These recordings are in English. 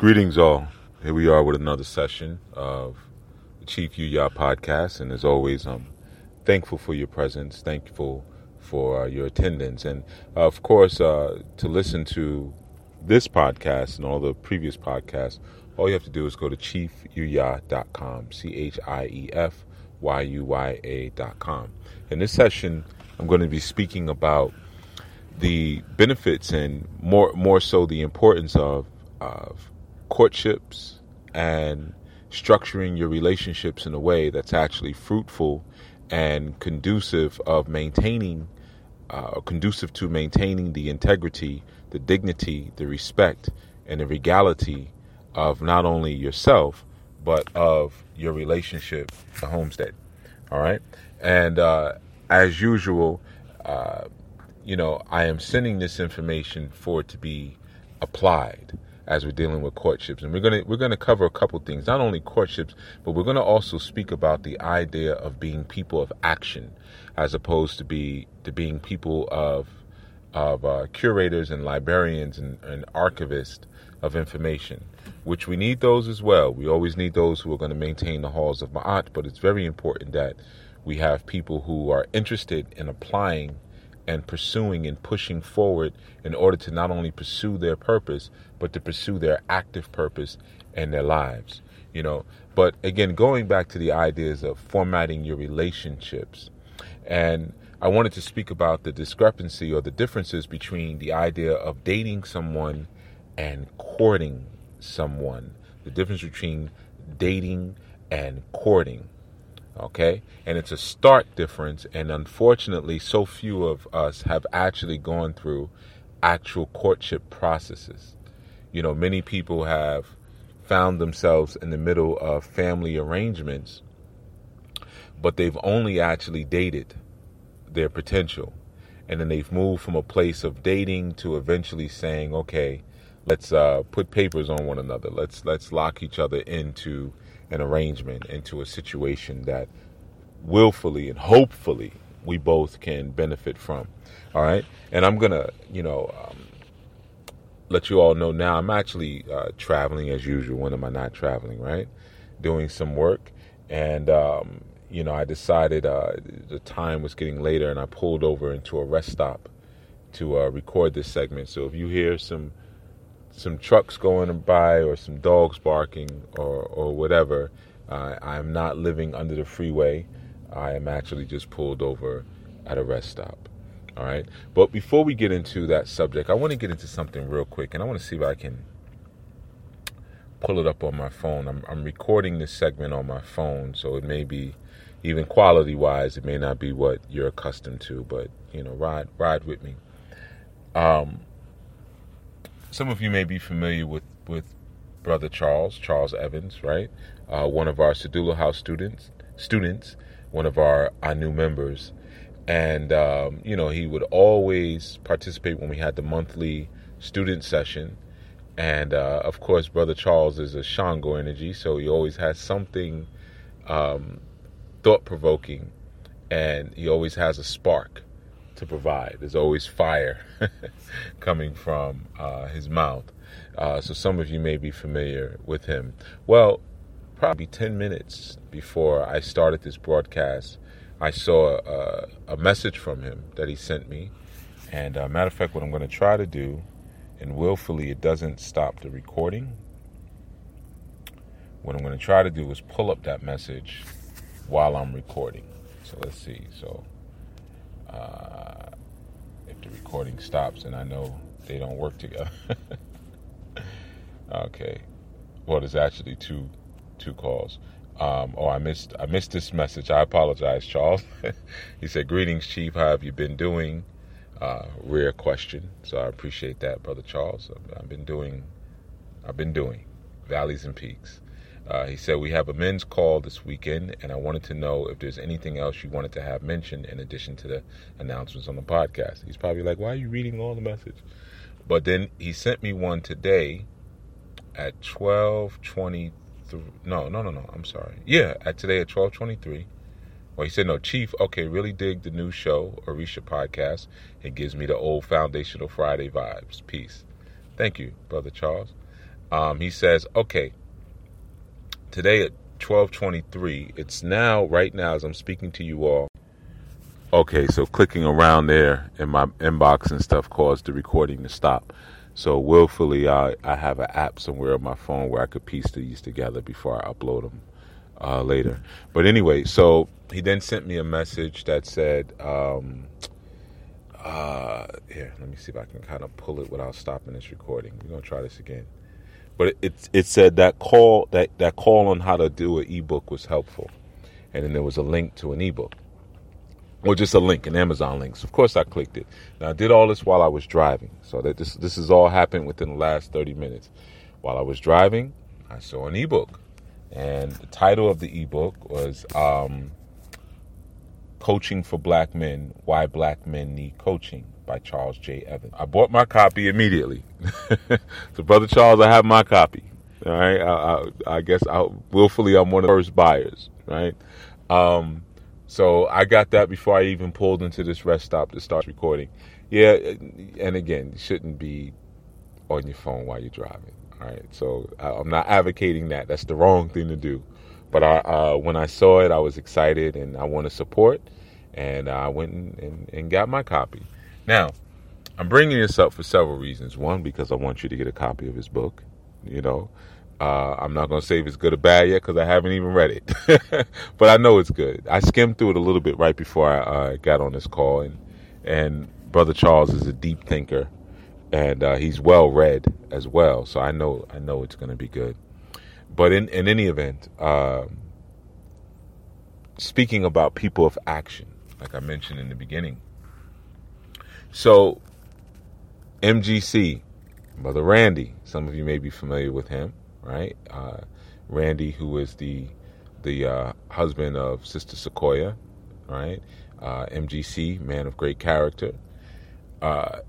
Greetings, all. Here we are with another session of the Chief Yuya podcast. And as always, I'm thankful for your presence, thankful for uh, your attendance. And uh, of course, uh, to listen to this podcast and all the previous podcasts, all you have to do is go to chiefyuya.com, C H I E F Y U Y A.com. In this session, I'm going to be speaking about the benefits and more more so the importance of of courtships and structuring your relationships in a way that's actually fruitful and conducive of maintaining uh, conducive to maintaining the integrity, the dignity, the respect, and the regality of not only yourself but of your relationship, the homestead. All right, and uh, as usual, uh, you know, I am sending this information for it to be applied as we're dealing with courtships. And we're gonna we're gonna cover a couple things, not only courtships, but we're gonna also speak about the idea of being people of action, as opposed to be to being people of of uh, curators and librarians and, and archivists of information, which we need those as well. We always need those who are going to maintain the halls of Ma'at, but it's very important that we have people who are interested in applying and pursuing and pushing forward in order to not only pursue their purpose, but to pursue their active purpose and their lives. You know, but again, going back to the ideas of formatting your relationships, and I wanted to speak about the discrepancy or the differences between the idea of dating someone and courting someone, the difference between dating and courting okay? And it's a stark difference and unfortunately so few of us have actually gone through actual courtship processes. You know many people have found themselves in the middle of family arrangements but they've only actually dated their potential. And then they've moved from a place of dating to eventually saying okay let's uh, put papers on one another. Let's let's lock each other into an arrangement into a situation that willfully and hopefully we both can benefit from. All right. And I'm going to, you know, um, let you all know now I'm actually uh, traveling as usual. When am I not traveling, right? Doing some work. And, um, you know, I decided uh, the time was getting later and I pulled over into a rest stop to uh, record this segment. So if you hear some some trucks going by or some dogs barking or, or whatever. Uh, I'm not living under the freeway. I am actually just pulled over at a rest stop. All right. But before we get into that subject, I want to get into something real quick and I want to see if I can pull it up on my phone. I'm, I'm recording this segment on my phone, so it may be even quality wise, it may not be what you're accustomed to, but you know, ride ride with me. Um, some of you may be familiar with, with Brother Charles, Charles Evans, right? Uh, one of our Sedula House students, students, one of our, new members. And, um, you know, he would always participate when we had the monthly student session. And, uh, of course, Brother Charles is a Shango energy, so he always has something um, thought provoking and he always has a spark to provide. There's always fire coming from uh, his mouth. Uh, so some of you may be familiar with him. Well, probably 10 minutes before I started this broadcast, I saw a, a message from him that he sent me. And uh, matter of fact, what I'm going to try to do, and willfully it doesn't stop the recording, what I'm going to try to do is pull up that message while I'm recording. So let's see. So uh, if the recording stops and I know they don't work together. okay. Well, there's actually two two calls. Um, oh, I missed I missed this message. I apologize, Charles. he said, "Greetings, Chief. How have you been doing?" Uh, rare question, so I appreciate that, brother Charles. I've been doing, I've been doing valleys and peaks. Uh, he said, We have a men's call this weekend, and I wanted to know if there's anything else you wanted to have mentioned in addition to the announcements on the podcast. He's probably like, Why are you reading all the message? But then he sent me one today at 1223. No, no, no, no. I'm sorry. Yeah, at today at 1223. Well, he said, No, Chief, okay, really dig the new show, Orisha podcast. It gives me the old Foundational Friday vibes. Peace. Thank you, Brother Charles. Um, he says, okay, today at 1223, it's now, right now, as I'm speaking to you all. Okay, so clicking around there in my inbox and stuff caused the recording to stop. So willfully, I, I have an app somewhere on my phone where I could piece these together before I upload them uh, later. But anyway, so he then sent me a message that said, um, uh, here, let me see if I can kind of pull it without stopping this recording. We're gonna try this again. But it, it, it said that call that that call on how to do an ebook was helpful, and then there was a link to an ebook, or just a link, an Amazon link. So of course I clicked it. Now I did all this while I was driving, so that this this has all happened within the last thirty minutes. While I was driving, I saw an ebook, and the title of the ebook was. Um, Coaching for Black Men Why Black Men Need Coaching by Charles J. Evans. I bought my copy immediately. so, Brother Charles, I have my copy. All right. I, I, I guess I, willfully I'm one of the first buyers. Right. Um, so I got that before I even pulled into this rest stop to start recording. Yeah. And again, you shouldn't be on your phone while you're driving. All right. So I'm not advocating that. That's the wrong thing to do. But I, uh, when I saw it, I was excited and I want to support. And I went and, and, and got my copy. Now, I'm bringing this up for several reasons. One, because I want you to get a copy of his book. You know, uh, I'm not going to say if it's good or bad yet because I haven't even read it, but I know it's good. I skimmed through it a little bit right before I uh, got on this call, and and Brother Charles is a deep thinker, and uh, he's well read as well. So I know I know it's going to be good. But in, in any event, uh, speaking about people of action, like I mentioned in the beginning. So, MGC, Brother Randy, some of you may be familiar with him, right? Uh, Randy, who is the the uh, husband of Sister Sequoia, right? Uh, MGC, man of great character. Uh,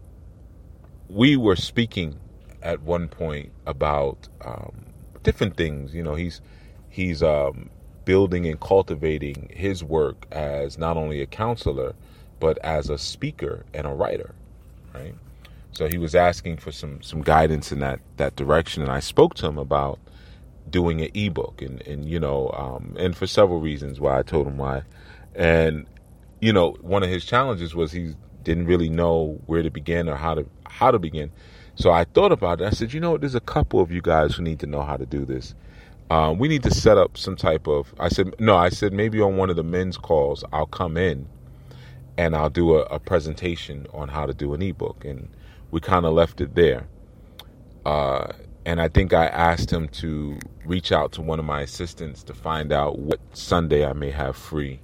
we were speaking at one point about um, different things. You know, he's he's um, building and cultivating his work as not only a counselor, but as a speaker and a writer, right? So he was asking for some some guidance in that that direction, and I spoke to him about doing an ebook, and and you know, um, and for several reasons why I told him why, and you know, one of his challenges was he didn't really know where to begin or how to how to begin. So I thought about it. I said, you know, there's a couple of you guys who need to know how to do this. Um, we need to set up some type of. I said, no, I said maybe on one of the men's calls, I'll come in and I'll do a, a presentation on how to do an ebook. And we kind of left it there. Uh, and I think I asked him to reach out to one of my assistants to find out what Sunday I may have free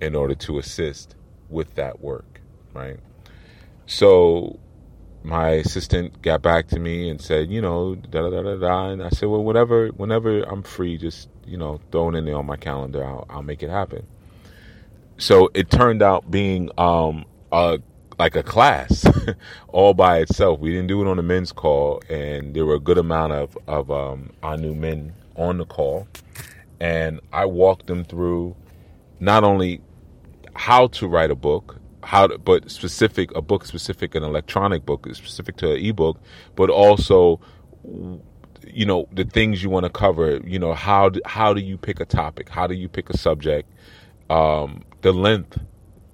in order to assist with that work, right? So my assistant got back to me and said, you know, da da da da da. And I said, well, whenever, whenever I'm free, just you know, throw it in there on my calendar. I'll, I'll make it happen. So it turned out being um, a like a class all by itself. We didn't do it on the men's call, and there were a good amount of of um, our new men on the call, and I walked them through not only how to write a book how to, but specific a book specific an electronic book specific to an ebook but also you know the things you want to cover you know how do, how do you pick a topic? How do you pick a subject um, the length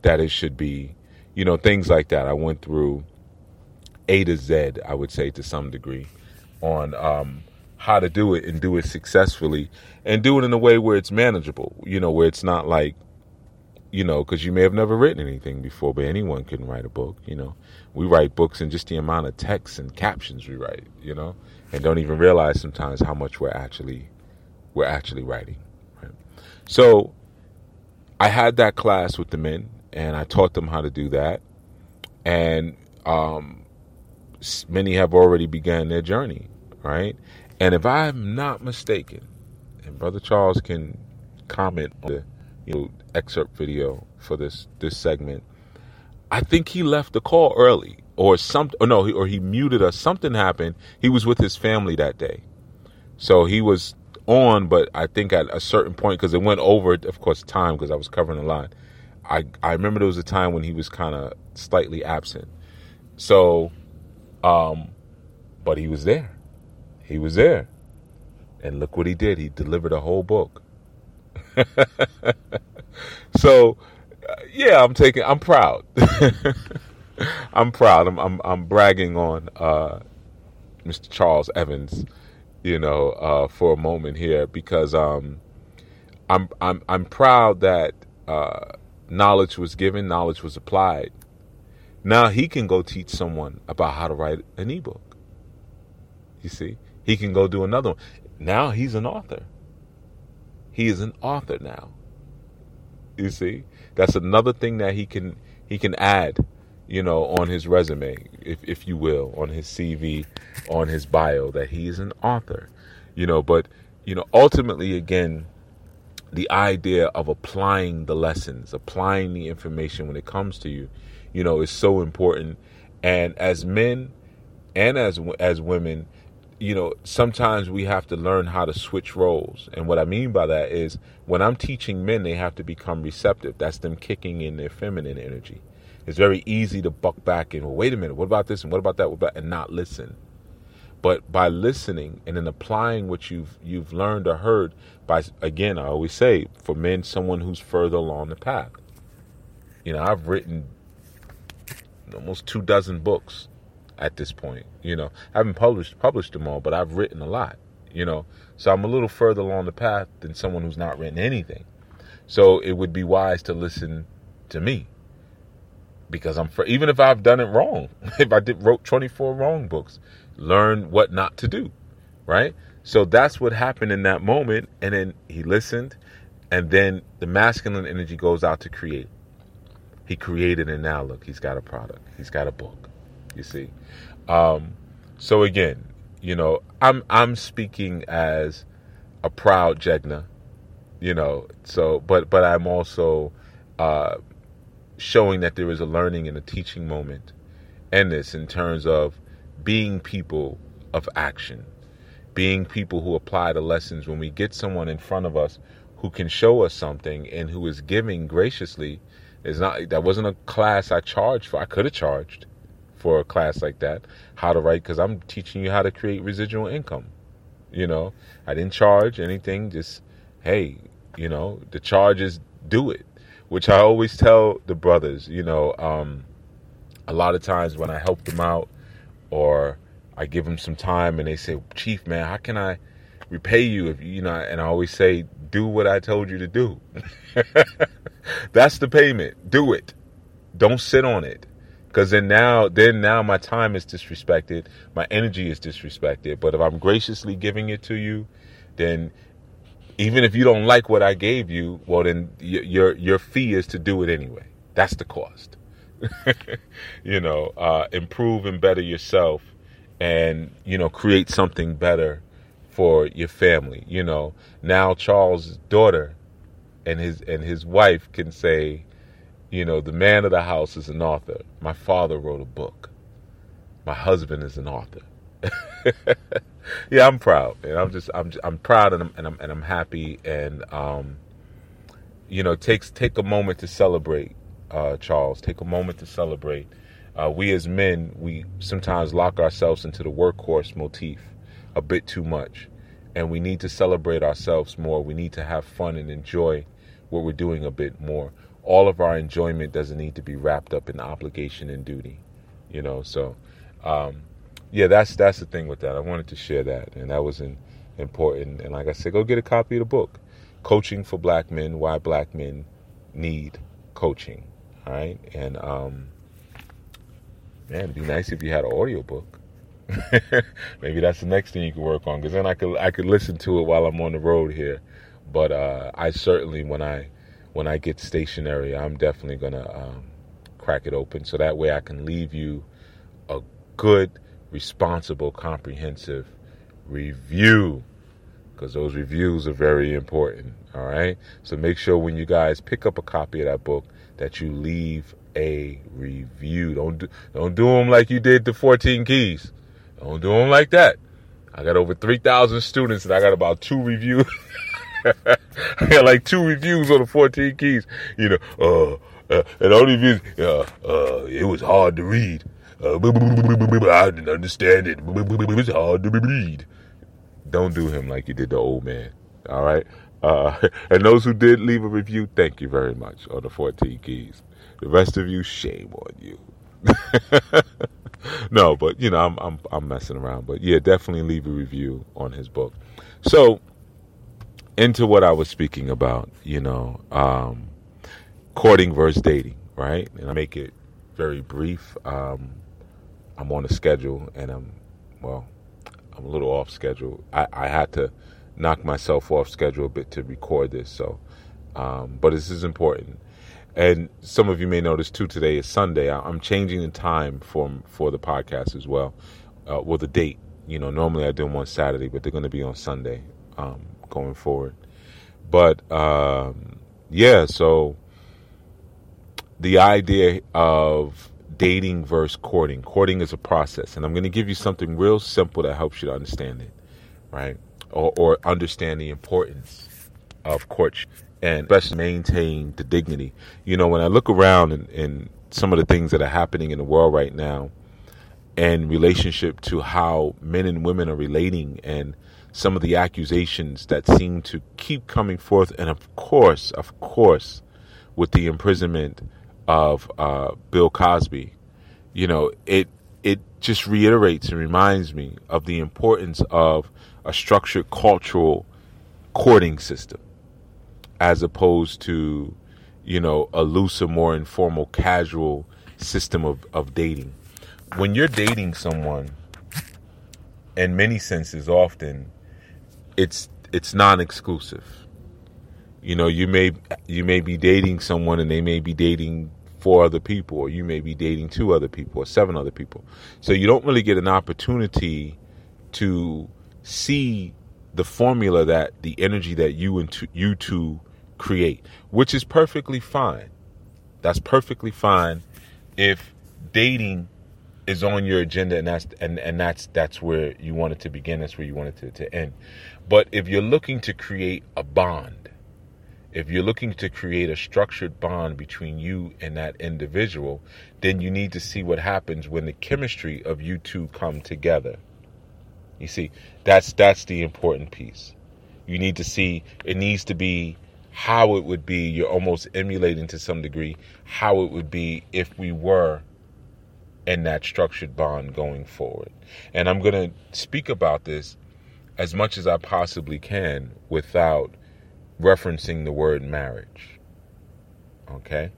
that it should be you know things like that i went through a to z i would say to some degree on um, how to do it and do it successfully and do it in a way where it's manageable you know where it's not like you know, because you may have never written anything before, but anyone can write a book. You know, we write books and just the amount of text and captions we write, you know, and don't even realize sometimes how much we're actually we're actually writing. Right? So, I had that class with the men, and I taught them how to do that, and um, many have already begun their journey, right? And if I'm not mistaken, and Brother Charles can comment on the you know excerpt video for this this segment. I think he left the call early, or something. Or no, or he muted us. Something happened. He was with his family that day, so he was on. But I think at a certain point, because it went over, of course, time because I was covering a lot. I I remember there was a time when he was kind of slightly absent. So, um, but he was there. he was there. And look what he did. He delivered a whole book. so, uh, yeah, I'm taking, I'm proud. I'm proud. I'm, I'm, I'm bragging on uh, Mr. Charles Evans, you know, uh, for a moment here because um, I'm, I'm, I'm proud that uh, knowledge was given, knowledge was applied. Now he can go teach someone about how to write an ebook. You see, he can go do another one. Now he's an author. He is an author now. You see, that's another thing that he can he can add, you know, on his resume, if if you will, on his CV, on his bio, that he is an author. You know, but you know, ultimately, again, the idea of applying the lessons, applying the information when it comes to you, you know, is so important. And as men and as as women, you know, sometimes we have to learn how to switch roles. And what I mean by that is when I'm teaching men, they have to become receptive. That's them kicking in their feminine energy. It's very easy to buck back and, well, wait a minute, what about this and what about that, what about, and not listen. But by listening and then applying what you've you've learned or heard, by again, I always say for men, someone who's further along the path. You know, I've written almost two dozen books at this point. You know, I haven't published published them all, but I've written a lot. You know, so I'm a little further along the path than someone who's not written anything. So it would be wise to listen to me because I'm for, even if I've done it wrong, if I did wrote 24 wrong books, learn what not to do, right? So that's what happened in that moment, and then he listened, and then the masculine energy goes out to create. He created, and now look, he's got a product, he's got a book. You see, um, so again, you know, I'm I'm speaking as a proud Jegna, you know. So, but but I'm also uh, showing that there is a learning and a teaching moment in this in terms of being people of action, being people who apply the lessons. When we get someone in front of us who can show us something and who is giving graciously, is not that wasn't a class I charged for. I could have charged for a class like that, how to write, because I'm teaching you how to create residual income. You know, I didn't charge anything, just, hey, you know, the charge is do it, which I always tell the brothers, you know, um, a lot of times when I help them out or I give them some time and they say, Chief, man, how can I repay you if you know, and I always say, do what I told you to do. That's the payment. Do it. Don't sit on it. Because then now, then now my time is disrespected, my energy is disrespected. But if I'm graciously giving it to you, then even if you don't like what I gave you, well then your your fee is to do it anyway. That's the cost. you know, uh, improve and better yourself, and you know, create something better for your family. You know, now Charles' daughter and his and his wife can say, you know, the man of the house is an author. My father wrote a book. My husband is an author. yeah, I'm proud, and I'm just I'm I'm proud and I'm and I'm, and I'm happy and um, you know, takes take a moment to celebrate, uh, Charles. Take a moment to celebrate. Uh, we as men, we sometimes lock ourselves into the workhorse motif a bit too much, and we need to celebrate ourselves more. We need to have fun and enjoy what we're doing a bit more all of our enjoyment doesn't need to be wrapped up in obligation and duty, you know. So, um, yeah, that's that's the thing with that. I wanted to share that, and that was an, important. And like I said, go get a copy of the book, "Coaching for Black Men: Why Black Men Need Coaching." All right, and um, man, it'd be nice if you had an audio book. Maybe that's the next thing you can work on, because then I could I could listen to it while I'm on the road here. But uh, I certainly, when I when I get stationary, I'm definitely gonna um, crack it open so that way I can leave you a good, responsible, comprehensive review because those reviews are very important. All right, so make sure when you guys pick up a copy of that book that you leave a review. Don't do, don't do them like you did the 14 keys. Don't do them like that. I got over 3,000 students and I got about two reviews. I got like two reviews on the 14 keys. You know, uh, uh and the reviews, uh, uh, it was hard to read. Uh, I didn't understand it. It's hard to read. don't do him like you did the old man. All right. Uh, and those who did leave a review, thank you very much on the 14 keys. The rest of you, shame on you. no, but you know, I'm I'm I'm messing around. But yeah, definitely leave a review on his book. So into what I was speaking about, you know, um, courting versus dating, right? And I make it very brief. Um, I'm on a schedule, and I'm well, I'm a little off schedule. I, I had to knock myself off schedule a bit to record this, so. Um, but this is important. And some of you may notice too. Today is Sunday. I'm changing the time for for the podcast as well. Uh, well, the date. You know, normally I do them on Saturday, but they're going to be on Sunday um, going forward. But um, yeah, so the idea of dating versus courting. Courting is a process, and I'm going to give you something real simple that helps you to understand it, right? Or, or understand the importance of courtship and especially maintain the dignity. You know, when I look around and, and some of the things that are happening in the world right now, and relationship to how men and women are relating, and some of the accusations that seem to keep coming forth, and of course, of course, with the imprisonment of uh, Bill Cosby, you know, it it just reiterates and reminds me of the importance of a structured cultural courting system as opposed to, you know, a looser, more informal, casual system of, of dating. When you're dating someone, in many senses, often it's it's non-exclusive. You know, you may you may be dating someone, and they may be dating four other people, or you may be dating two other people, or seven other people. So you don't really get an opportunity to see the formula that the energy that you and you two create, which is perfectly fine. That's perfectly fine if dating is on your agenda and that's and, and that's that's where you want it to begin, that's where you want it to, to end. But if you're looking to create a bond, if you're looking to create a structured bond between you and that individual, then you need to see what happens when the chemistry of you two come together. You see, that's that's the important piece. You need to see it needs to be how it would be. You're almost emulating to some degree how it would be if we were in that structured bond going forward. And I'm going to speak about this as much as I possibly can without referencing the word marriage. Okay?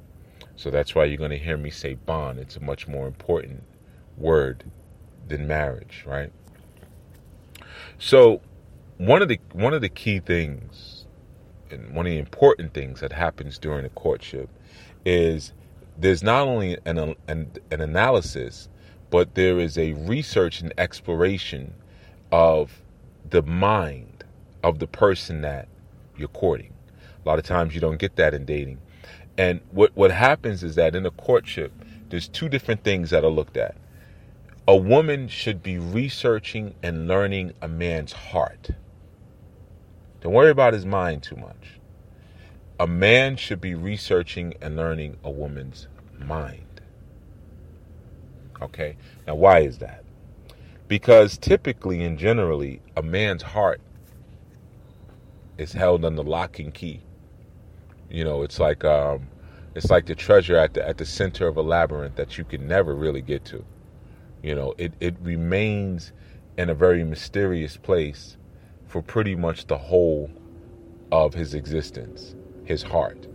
So that's why you're going to hear me say bond. It's a much more important word than marriage, right? So one of the one of the key things and one of the important things that happens during a courtship is there's not only an, an, an analysis, but there is a research and exploration of the mind of the person that you're courting. A lot of times you don't get that in dating. And what, what happens is that in a courtship, there's two different things that are looked at. A woman should be researching and learning a man's heart. Don't worry about his mind too much. A man should be researching and learning a woman's mind. Okay? Now, why is that? Because typically and generally, a man's heart is held under lock and key. You know, it's like um, it's like the treasure at the at the center of a labyrinth that you can never really get to. You know, it, it remains in a very mysterious place for pretty much the whole of his existence, his heart.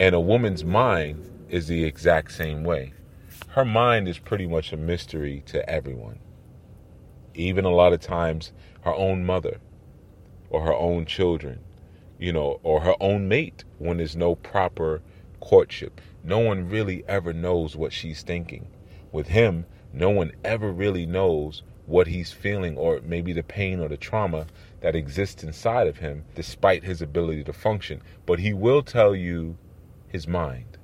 And a woman's mind is the exact same way. Her mind is pretty much a mystery to everyone. Even a lot of times, her own mother or her own children, you know, or her own mate when there's no proper courtship. No one really ever knows what she's thinking. With him, no one ever really knows what he's feeling or maybe the pain or the trauma that exists inside of him despite his ability to function. But he will tell you his mind.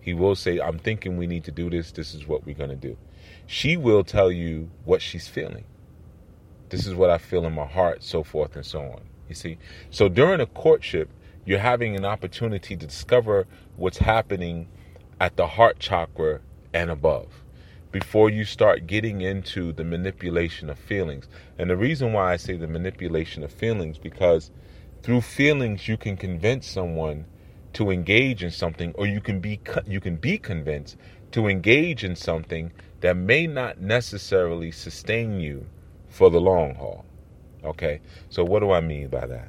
He will say, I'm thinking we need to do this. This is what we're going to do. She will tell you what she's feeling. This is what I feel in my heart, so forth and so on. You see? So during a courtship, you're having an opportunity to discover what's happening at the heart chakra and above before you start getting into the manipulation of feelings. And the reason why I say the manipulation of feelings because through feelings you can convince someone to engage in something or you can be you can be convinced to engage in something that may not necessarily sustain you for the long haul. Okay? So what do I mean by that?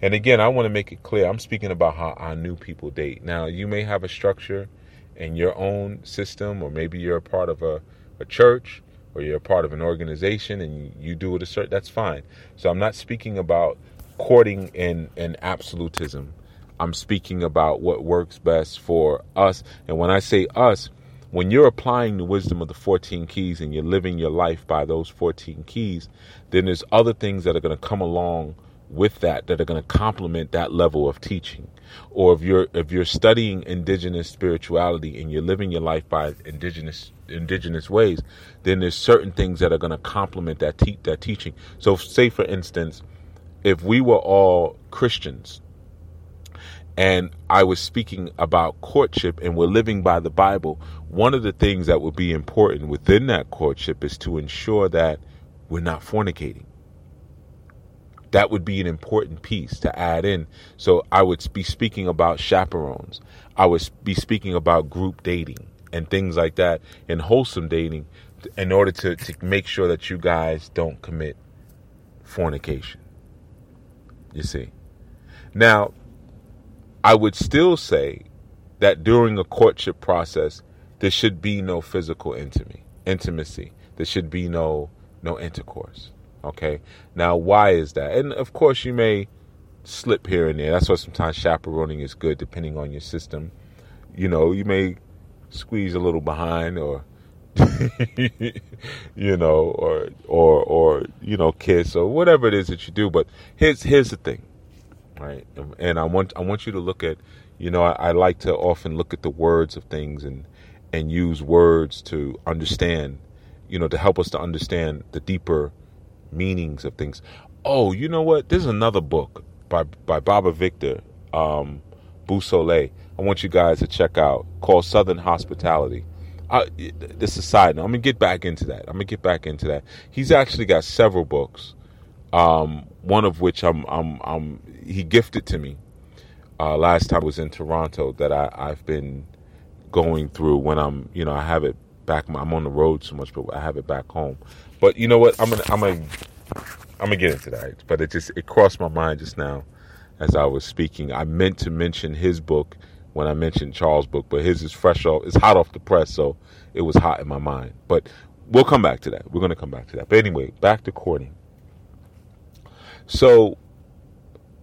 And again, I want to make it clear I'm speaking about how our new people date. Now, you may have a structure in your own system, or maybe you're a part of a, a church, or you're a part of an organization and you, do it a certain that's fine. So I'm not speaking about courting in, in absolutism. I'm speaking about what works best for us. And when I say us, when you're applying the wisdom of the 14 keys and you're living your life by those 14 keys, then there's other things that are going to come along with that that are going to complement that level of teaching. Or if you're if you're studying indigenous spirituality and you're living your life by indigenous indigenous ways then there's certain things that are going to complement that te- that teaching. So say for instance if we were all christians and I was speaking about courtship and we're living by the Bible, one of the things that would be important within that courtship is to ensure that we're not fornicating that would be an important piece to add in. So I would be speaking about chaperones. I would be speaking about group dating and things like that and wholesome dating in order to, to make sure that you guys don't commit fornication. You see. Now, I would still say that during a courtship process, there should be no physical intimacy. Intimacy. There should be no no intercourse. Okay. Now, why is that? And of course, you may slip here and there. That's why sometimes chaperoning is good, depending on your system. You know, you may squeeze a little behind, or you know, or or or you know, kiss or whatever it is that you do. But here's here's the thing, right? And I want I want you to look at, you know, I, I like to often look at the words of things and and use words to understand, you know, to help us to understand the deeper meanings of things. Oh, you know what? There's another book by by Baba Victor, um, Beausoleil. I want you guys to check out called Southern Hospitality. I, this is side note. I'm gonna get back into that. I'm gonna get back into that. He's actually got several books. Um, one of which I'm, I'm, I'm, he gifted to me uh, last time I was in Toronto that I, I've been going through when I'm, you know, I have it back. I'm on the road so much, but I have it back home. But you know what? I'm gonna I'm gonna I'm gonna get into that. But it just it crossed my mind just now as I was speaking. I meant to mention his book when I mentioned Charles' book, but his is fresh off it's hot off the press, so it was hot in my mind. But we'll come back to that. We're gonna come back to that. But anyway, back to courting. So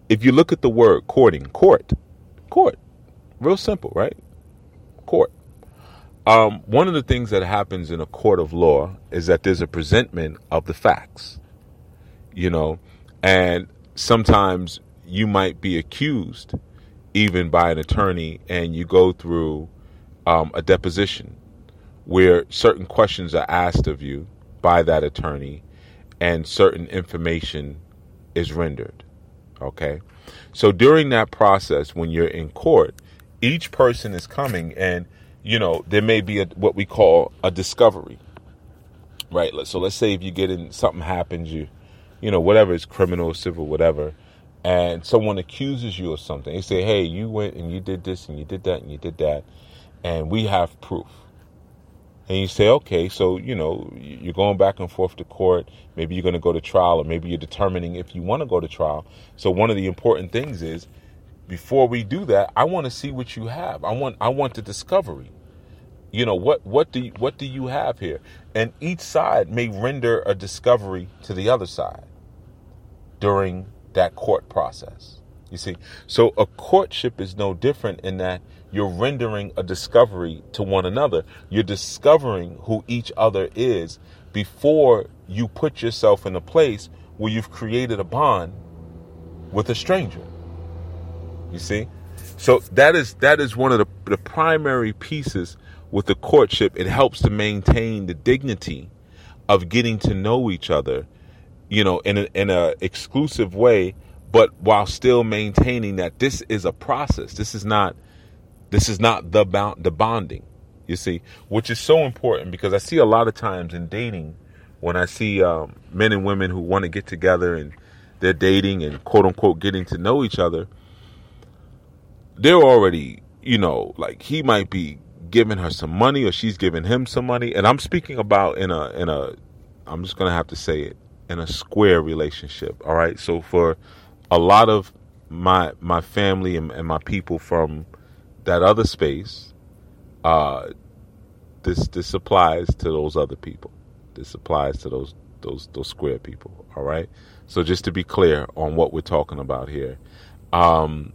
if you look at the word courting, court, court, real simple, right? Court. Um, one of the things that happens in a court of law is that there's a presentment of the facts, you know, and sometimes you might be accused even by an attorney and you go through um, a deposition where certain questions are asked of you by that attorney and certain information is rendered. Okay. So during that process, when you're in court, each person is coming and you know, there may be a, what we call a discovery, right? So let's say if you get in, something happens, you, you know, whatever is criminal, civil, whatever, and someone accuses you of something. They say, hey, you went and you did this and you did that and you did that, and we have proof. And you say, okay, so, you know, you're going back and forth to court. Maybe you're going to go to trial, or maybe you're determining if you want to go to trial. So, one of the important things is before we do that, I want to see what you have. I want I want the discovery. You know what what do you, what do you have here? And each side may render a discovery to the other side during that court process. You see, so a courtship is no different in that you're rendering a discovery to one another. You're discovering who each other is before you put yourself in a place where you've created a bond with a stranger. You see? So that is that is one of the, the primary pieces with the courtship. It helps to maintain the dignity of getting to know each other, you know, in a, in a exclusive way, but while still maintaining that this is a process. This is not this is not the bound the bonding. You see, which is so important because I see a lot of times in dating when I see um, men and women who want to get together and they're dating and quote unquote getting to know each other, they're already, you know, like he might be giving her some money or she's giving him some money. And I'm speaking about in a in a I'm just gonna have to say it, in a square relationship. All right. So for a lot of my my family and, and my people from that other space, uh this this applies to those other people. This applies to those those those square people. All right. So just to be clear on what we're talking about here. Um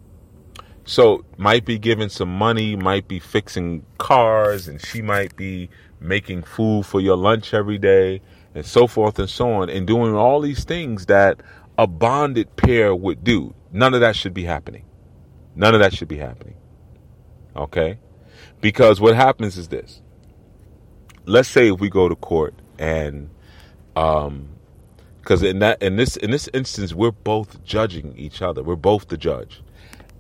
so might be giving some money, might be fixing cars, and she might be making food for your lunch every day, and so forth and so on, and doing all these things that a bonded pair would do. None of that should be happening. None of that should be happening. Okay? Because what happens is this. Let's say if we go to court and um because in that in this in this instance we're both judging each other. We're both the judge.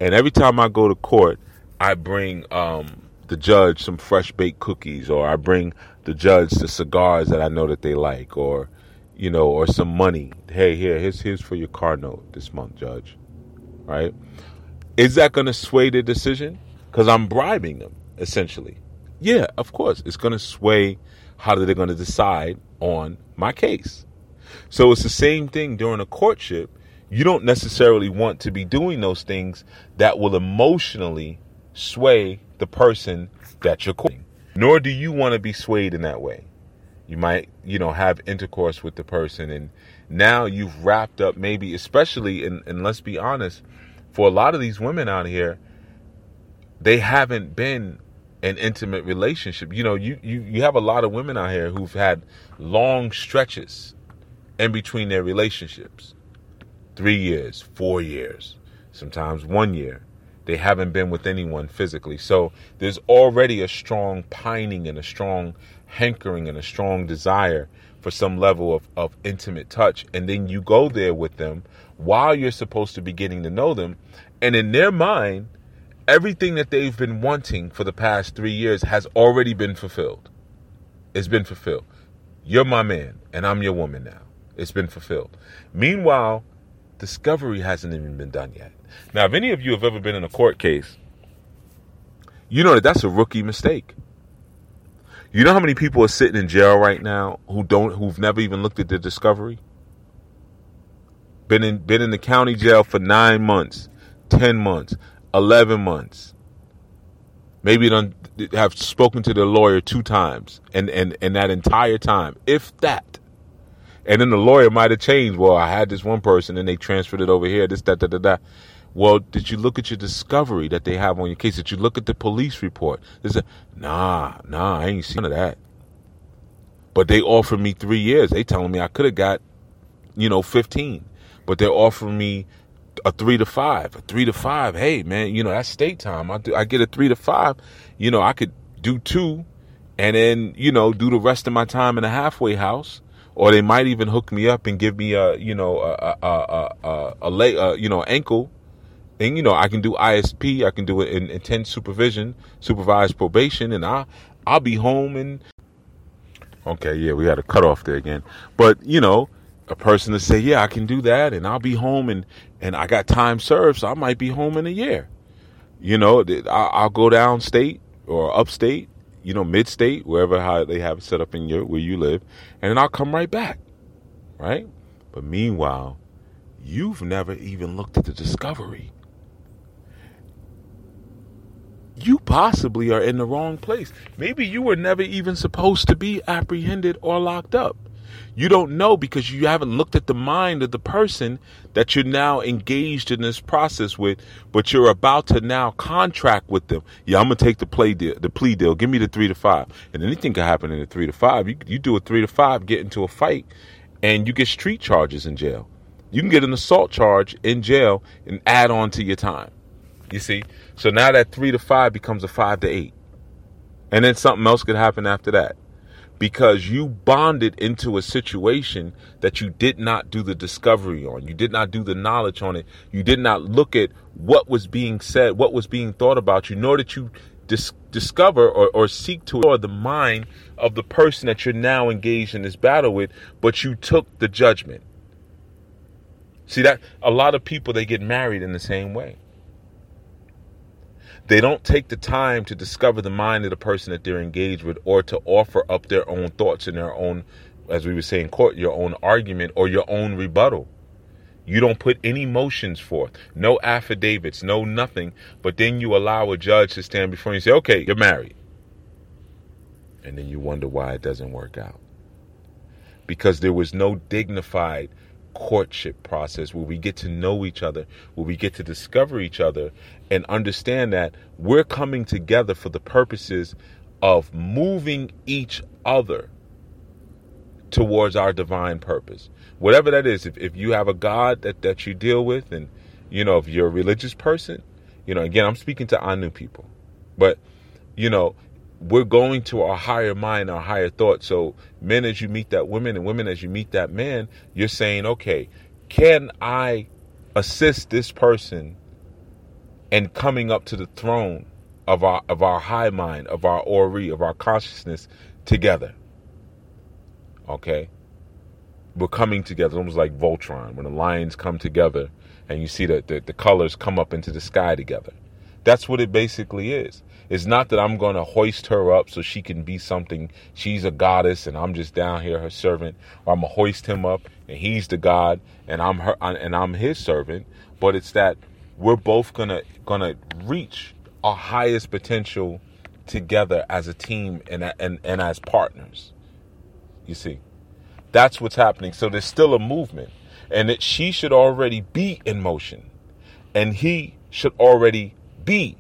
And every time I go to court, I bring um, the judge some fresh baked cookies, or I bring the judge the cigars that I know that they like, or you know, or some money. Hey, here, here's here's for your car note this month, judge. Right? Is that going to sway the decision? Because I'm bribing them essentially. Yeah, of course, it's going to sway how they're going to decide on my case. So it's the same thing during a courtship you don't necessarily want to be doing those things that will emotionally sway the person that you're courting. Nor do you want to be swayed in that way. You might, you know, have intercourse with the person and now you've wrapped up maybe especially and, and let's be honest, for a lot of these women out here, they haven't been an intimate relationship. You know, you, you, you have a lot of women out here who've had long stretches in between their relationships three years, four years, sometimes one year. They haven't been with anyone physically. So there's already a strong pining and a strong hankering and a strong desire for some level of, of intimate touch. And then you go there with them while you're supposed to be getting to know them. And in their mind, everything that they've been wanting for the past three years has already been fulfilled. It's been fulfilled. You're my man, and I'm your woman now. It's been fulfilled. Meanwhile, discovery hasn't even been done yet. Now, if any of you have ever been in a court case, you know that that's a rookie mistake. You know how many people are sitting in jail right now who don't who've never even looked at the discovery? Been in been in the county jail for 9 months, 10 months, 11 months. Maybe don't have spoken to the lawyer two times and and and that entire time, if that and then the lawyer might have changed. Well, I had this one person and they transferred it over here, this, that, that, that, that. Well, did you look at your discovery that they have on your case? Did you look at the police report? They said, nah, nah, I ain't seen none of that. But they offered me three years. They telling me I could have got, you know, 15. But they're offering me a three to five, a three to five. Hey, man, you know, that's state time. I, do, I get a three to five. You know, I could do two and then, you know, do the rest of my time in a halfway house or they might even hook me up and give me a you know a a a, a, a lay a, uh, you know ankle and you know I can do ISP I can do it in intense supervision supervised probation and I I'll be home and okay yeah we had a cut off there again but you know a person to say yeah I can do that and I'll be home and and I got time served so I might be home in a year you know I'll go downstate or upstate you know, mid state, wherever how they have it set up in your where you live, and then I'll come right back. Right? But meanwhile, you've never even looked at the discovery. You possibly are in the wrong place. Maybe you were never even supposed to be apprehended or locked up. You don't know because you haven't looked at the mind of the person that you're now engaged in this process with, but you're about to now contract with them. Yeah, I'm gonna take the play deal, the plea deal. Give me the three to five, and anything can happen in the three to five. You you do a three to five, get into a fight, and you get street charges in jail. You can get an assault charge in jail and add on to your time. You see, so now that three to five becomes a five to eight, and then something else could happen after that because you bonded into a situation that you did not do the discovery on. You did not do the knowledge on it. You did not look at what was being said, what was being thought about you, nor did you dis- discover or, or seek to or the mind of the person that you're now engaged in this battle with, but you took the judgment. See that a lot of people they get married in the same way. They don't take the time to discover the mind of the person that they're engaged with or to offer up their own thoughts and their own, as we would say in court, your own argument or your own rebuttal. You don't put any motions forth, no affidavits, no nothing, but then you allow a judge to stand before you and say, okay, you're married. And then you wonder why it doesn't work out. Because there was no dignified courtship process where we get to know each other, where we get to discover each other and understand that we're coming together for the purposes of moving each other towards our divine purpose. Whatever that is, if, if you have a God that, that you deal with, and you know, if you're a religious person, you know, again, I'm speaking to Anu people, but you know, we're going to our higher mind, our higher thought. So, men, as you meet that woman, and women, as you meet that man, you're saying, okay, can I assist this person in coming up to the throne of our of our high mind, of our ori, of our consciousness together? Okay, we're coming together, almost like Voltron, when the lions come together, and you see that the, the colors come up into the sky together. That's what it basically is. It's not that I'm going to hoist her up so she can be something. She's a goddess and I'm just down here, her servant. Or I'm going to hoist him up and he's the God and I'm her and I'm his servant. But it's that we're both going to reach our highest potential together as a team and, and, and as partners. You see, that's what's happening. So there's still a movement. And that she should already be in motion. And he should already be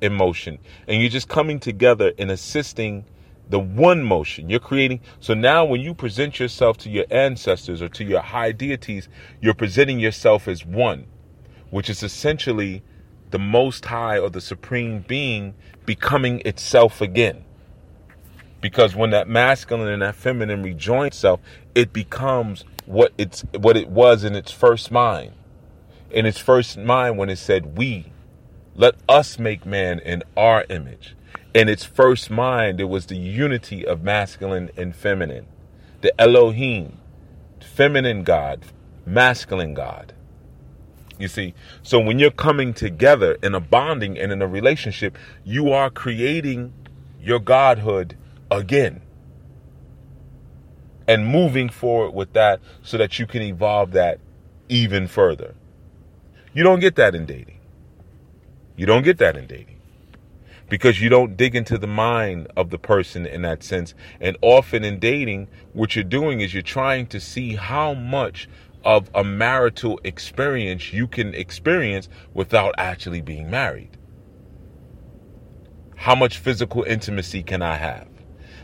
in motion. And you're just coming together and assisting the one motion. You're creating so now when you present yourself to your ancestors or to your high deities you're presenting yourself as one which is essentially the most high or the supreme being becoming itself again because when that masculine and that feminine rejoin itself it becomes what it's what it was in its first mind in its first mind when it said we let us make man in our image. In its first mind, it was the unity of masculine and feminine. The Elohim, feminine God, masculine God. You see, so when you're coming together in a bonding and in a relationship, you are creating your godhood again and moving forward with that so that you can evolve that even further. You don't get that in dating. You don't get that in dating because you don't dig into the mind of the person in that sense. And often in dating, what you're doing is you're trying to see how much of a marital experience you can experience without actually being married. How much physical intimacy can I have?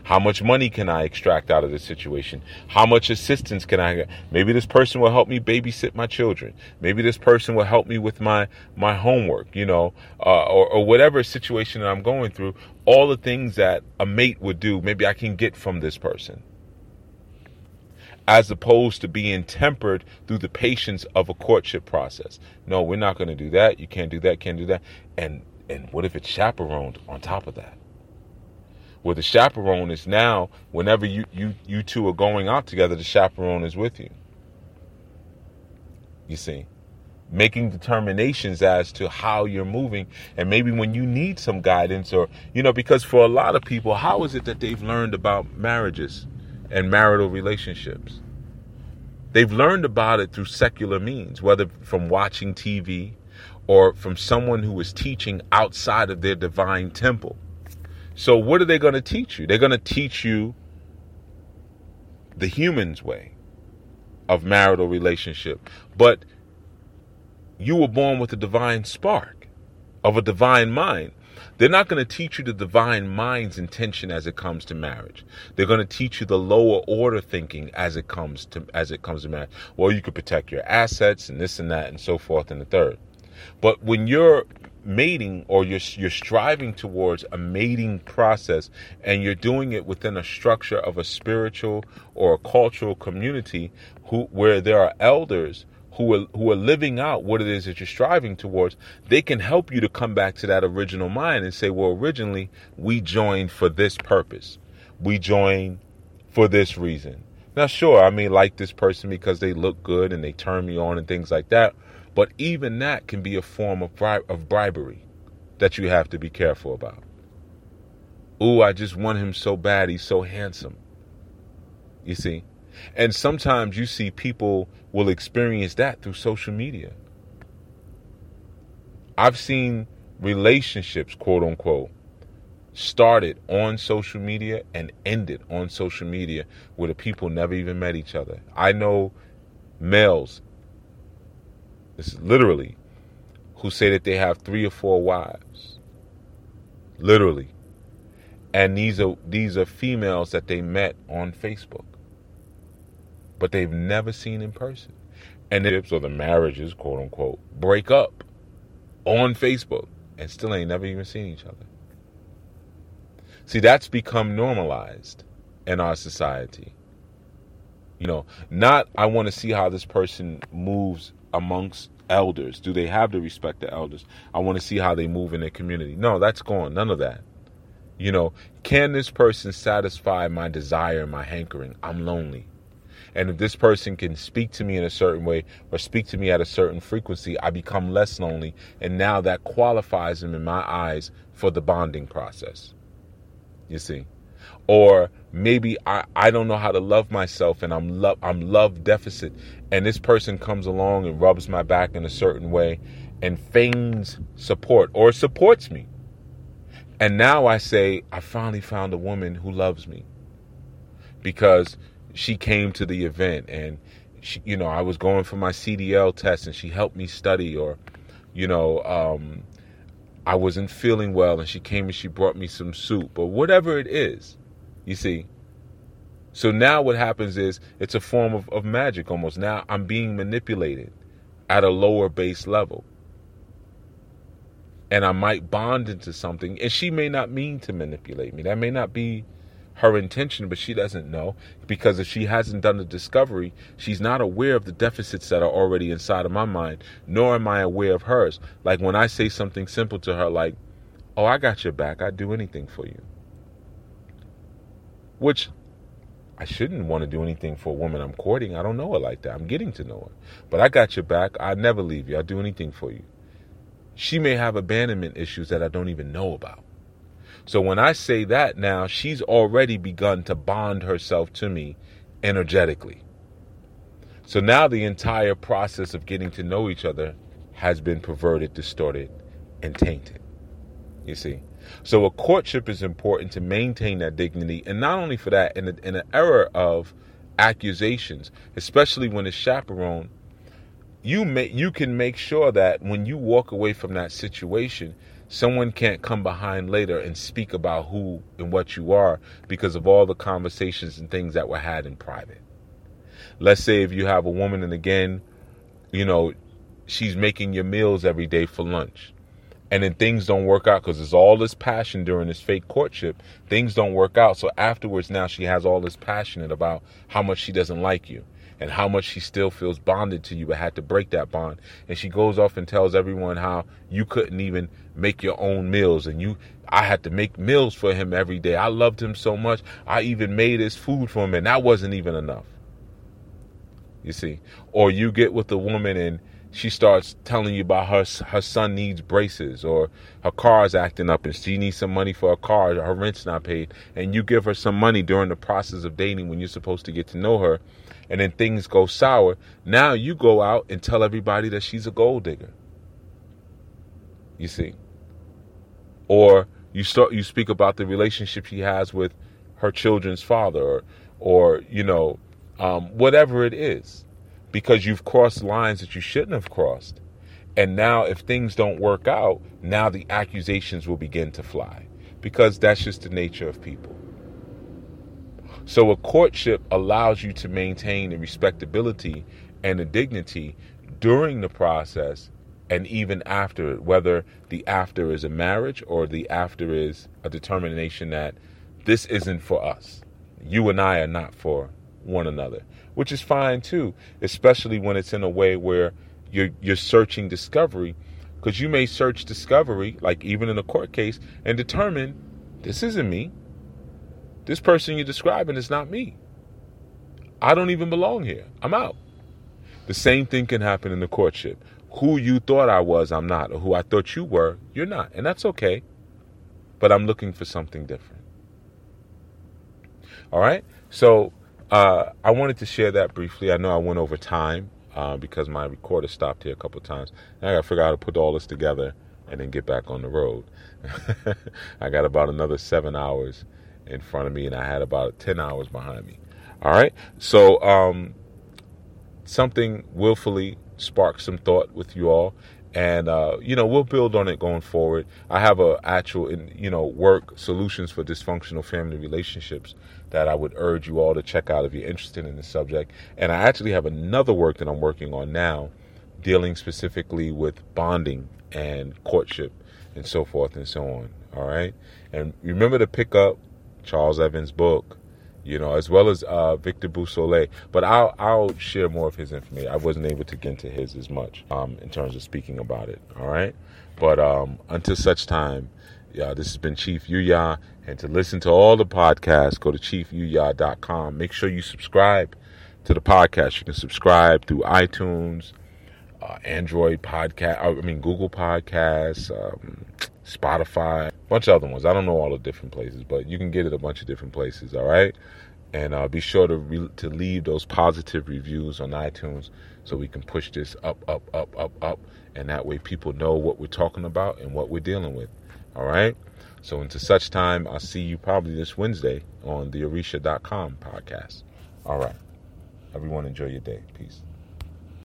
How much money can I extract out of this situation? How much assistance can I get? Maybe this person will help me babysit my children. Maybe this person will help me with my my homework, you know, uh, or, or whatever situation that I'm going through. All the things that a mate would do, maybe I can get from this person as opposed to being tempered through the patience of a courtship process. No, we're not going to do that. You can't do that. Can't do that. And and what if it's chaperoned on top of that? where the chaperone is now whenever you you you two are going out together the chaperone is with you you see making determinations as to how you're moving and maybe when you need some guidance or you know because for a lot of people how is it that they've learned about marriages and marital relationships they've learned about it through secular means whether from watching TV or from someone who is teaching outside of their divine temple so, what are they going to teach you? They're going to teach you the human's way of marital relationship. But you were born with a divine spark of a divine mind. They're not going to teach you the divine mind's intention as it comes to marriage. They're going to teach you the lower order thinking as it comes to as it comes to marriage. Well, you could protect your assets and this and that and so forth and the third. But when you're mating or you're you're striving towards a mating process and you're doing it within a structure of a spiritual or a cultural community who where there are elders who are who are living out what it is that you're striving towards, they can help you to come back to that original mind and say, well, originally we joined for this purpose. We joined for this reason. Now, sure, I may like this person because they look good and they turn me on and things like that, but even that can be a form of, bri- of bribery that you have to be careful about. Ooh, I just want him so bad. He's so handsome. You see? And sometimes you see people will experience that through social media. I've seen relationships, quote unquote, started on social media and ended on social media where the people never even met each other. I know males, this is literally, who say that they have three or four wives. Literally. And these are these are females that they met on Facebook but they've never seen in person. And the or the marriages, quote unquote, break up on Facebook and still ain't never even seen each other. See, that's become normalized in our society. You know, not I want to see how this person moves amongst elders. Do they have the respect of elders? I want to see how they move in their community. No, that's gone. None of that. You know, can this person satisfy my desire, my hankering? I'm lonely. And if this person can speak to me in a certain way or speak to me at a certain frequency, I become less lonely. And now that qualifies them in my eyes for the bonding process. You see? Or maybe I, I don't know how to love myself and I'm love I'm love deficit and this person comes along and rubs my back in a certain way and feigns support or supports me. And now I say, I finally found a woman who loves me. Because she came to the event and she, you know, I was going for my CDL test and she helped me study or, you know, um, I wasn't feeling well and she came and she brought me some soup or whatever it is, you see. So now what happens is it's a form of, of magic almost. Now I'm being manipulated at a lower base level. And I might bond into something and she may not mean to manipulate me. That may not be her intention, but she doesn't know because if she hasn't done the discovery, she's not aware of the deficits that are already inside of my mind, nor am I aware of hers. Like when I say something simple to her, like, Oh, I got your back, I'd do anything for you. Which I shouldn't want to do anything for a woman I'm courting. I don't know her like that. I'm getting to know her. But I got your back. I'd never leave you. I'd do anything for you. She may have abandonment issues that I don't even know about. So when I say that now, she's already begun to bond herself to me energetically. So now the entire process of getting to know each other has been perverted, distorted, and tainted. You see? So a courtship is important to maintain that dignity, and not only for that, in, in an era of accusations, especially when it's chaperone, you may, you can make sure that when you walk away from that situation, Someone can't come behind later and speak about who and what you are because of all the conversations and things that were had in private. Let's say if you have a woman and again, you know, she's making your meals every day for lunch. And then things don't work out because there's all this passion during this fake courtship. Things don't work out. So afterwards, now she has all this passionate about how much she doesn't like you and how much she still feels bonded to you but had to break that bond. And she goes off and tells everyone how you couldn't even make your own meals and you I had to make meals for him every day. I loved him so much. I even made his food for him and that wasn't even enough. You see? Or you get with a woman and she starts telling you about her her son needs braces or her car's acting up and she needs some money for her car, her rent's not paid, and you give her some money during the process of dating when you're supposed to get to know her, and then things go sour. Now you go out and tell everybody that she's a gold digger. You see? Or you start you speak about the relationship she has with her children's father or or you know um, whatever it is because you've crossed lines that you shouldn't have crossed. And now, if things don't work out, now the accusations will begin to fly because that's just the nature of people. So, a courtship allows you to maintain the respectability and the dignity during the process and even after it, whether the after is a marriage or the after is a determination that this isn't for us. You and I are not for one another, which is fine too, especially when it's in a way where you're you're searching discovery because you may search discovery like even in a court case and determine this isn't me. This person you're describing is not me. I don't even belong here. I'm out. The same thing can happen in the courtship. Who you thought I was, I'm not. Or who I thought you were, you're not. And that's okay. But I'm looking for something different. All right? So uh, I wanted to share that briefly. I know I went over time uh, because my recorder stopped here a couple times. And I got to figure out how to put all this together and then get back on the road. I got about another seven hours in front of me, and I had about 10 hours behind me. All right? So, um, something willfully sparked some thought with you all and uh, you know we'll build on it going forward i have a actual you know work solutions for dysfunctional family relationships that i would urge you all to check out if you're interested in the subject and i actually have another work that i'm working on now dealing specifically with bonding and courtship and so forth and so on all right and remember to pick up charles evans book you know, as well as uh, Victor Beausoleil. But I'll I'll share more of his information. I wasn't able to get into his as much um, in terms of speaking about it. All right, but um, until such time, yeah, this has been Chief Yuya, and to listen to all the podcasts, go to chiefyuya.com. Make sure you subscribe to the podcast. You can subscribe through iTunes, uh, Android podcast. I mean Google Podcasts. Um, Spotify, bunch of other ones. I don't know all the different places, but you can get it a bunch of different places. All right, and uh, be sure to re- to leave those positive reviews on iTunes so we can push this up, up, up, up, up, and that way people know what we're talking about and what we're dealing with. All right. So until such time, I'll see you probably this Wednesday on the Orisha.com podcast. All right. Everyone enjoy your day. Peace.